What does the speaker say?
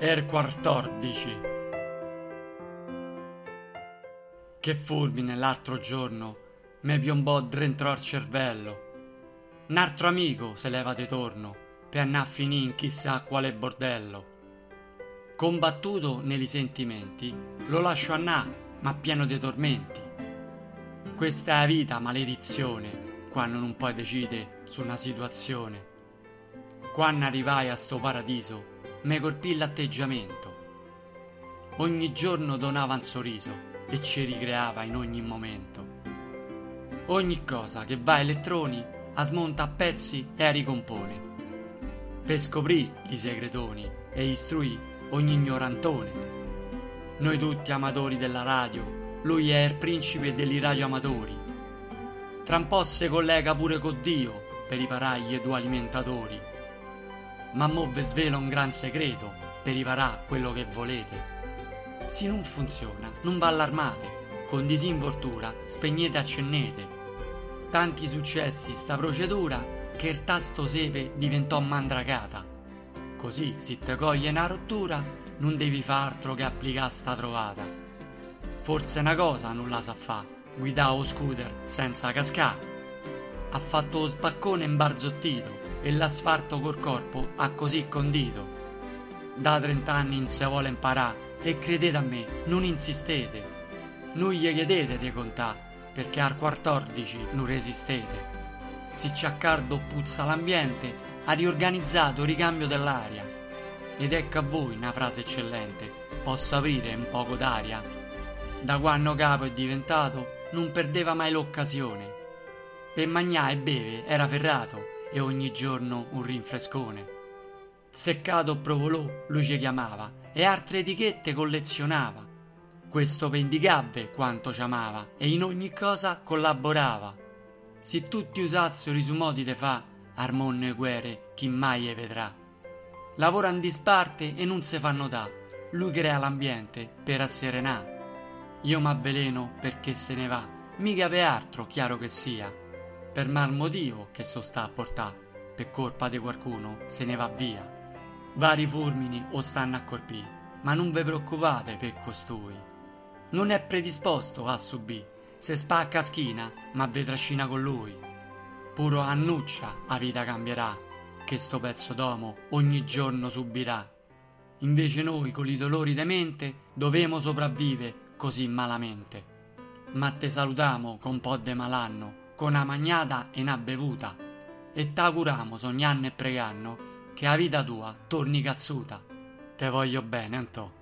Er 14 Che fulmine l'altro giorno me piombò dentro al cervello. Un altro amico se leva di torno per andare a finire in chissà quale bordello. Combattuto nei sentimenti, lo lascio andare, ma pieno di tormenti. Questa è vita, maledizione, quando non puoi decidere su una situazione. Quando arrivai a sto paradiso, me colpì l'atteggiamento. Ogni giorno donava un sorriso e ci ricreava in ogni momento. Ogni cosa che va a elettroni a smonta a pezzi e a ricompone. Per scoprì i segretoni e istruì ogni ignorantone. Noi tutti amatori della radio, lui è il principe degli radioamatori. Tra un po' se collega pure con Dio per i paragli due alimentatori ma mo ve svela un gran segreto per riparare quello che volete. Se non funziona, non va allarmate, con disinvoltura spegnete e accennete. Tanti successi sta procedura che il tasto seve diventò mandragata. Così, se te coglie una rottura, non devi far altro che applicare sta trovata. Forse una cosa non la sa fa, guidare lo scooter senza cascare. Ha fatto lo spaccone imbarzottito, e l'asfalto col corpo ha così condito. Da 30 anni non si vuole imparare e credete a me, non insistete. Non gli chiedete di contare perché al 14 non resistete. Se c'è accardo puzza l'ambiente, ha riorganizzato il ricambio dell'aria. Ed ecco a voi una frase eccellente, posso aprire un poco d'aria. Da quando capo è diventato, non perdeva mai l'occasione. Per mangiare e beve era ferrato e ogni giorno un rinfrescone. Seccato provolò, lui ci chiamava, e altre etichette collezionava. Questo vendicavve quanto ci amava, e in ogni cosa collaborava. Se tutti usassero i suoi modi de fa, armonne guerre chi mai e vedrà. Lavora in disparte e non se fanno da, lui crea l'ambiente per asserenà. Io m'avveleno perché se ne va, mica per altro, chiaro che sia per mal motivo che so sta a portà, per colpa di qualcuno se ne va via. Vari fulmini o stanno a colpì, ma non ve preoccupate per costui. Non è predisposto a subì, se spacca schina, ma ve trascina con lui. Puro annuccia a vita cambierà, che sto pezzo d'uomo ogni giorno subirà. Invece noi, con i dolori de mente, dovemo sopravvive così malamente. Ma te salutamo con po' de malanno, con una magnata e una bevuta e t'auguramo sognando e pregando che la vita tua torni cazzuta. Te voglio bene, Antò.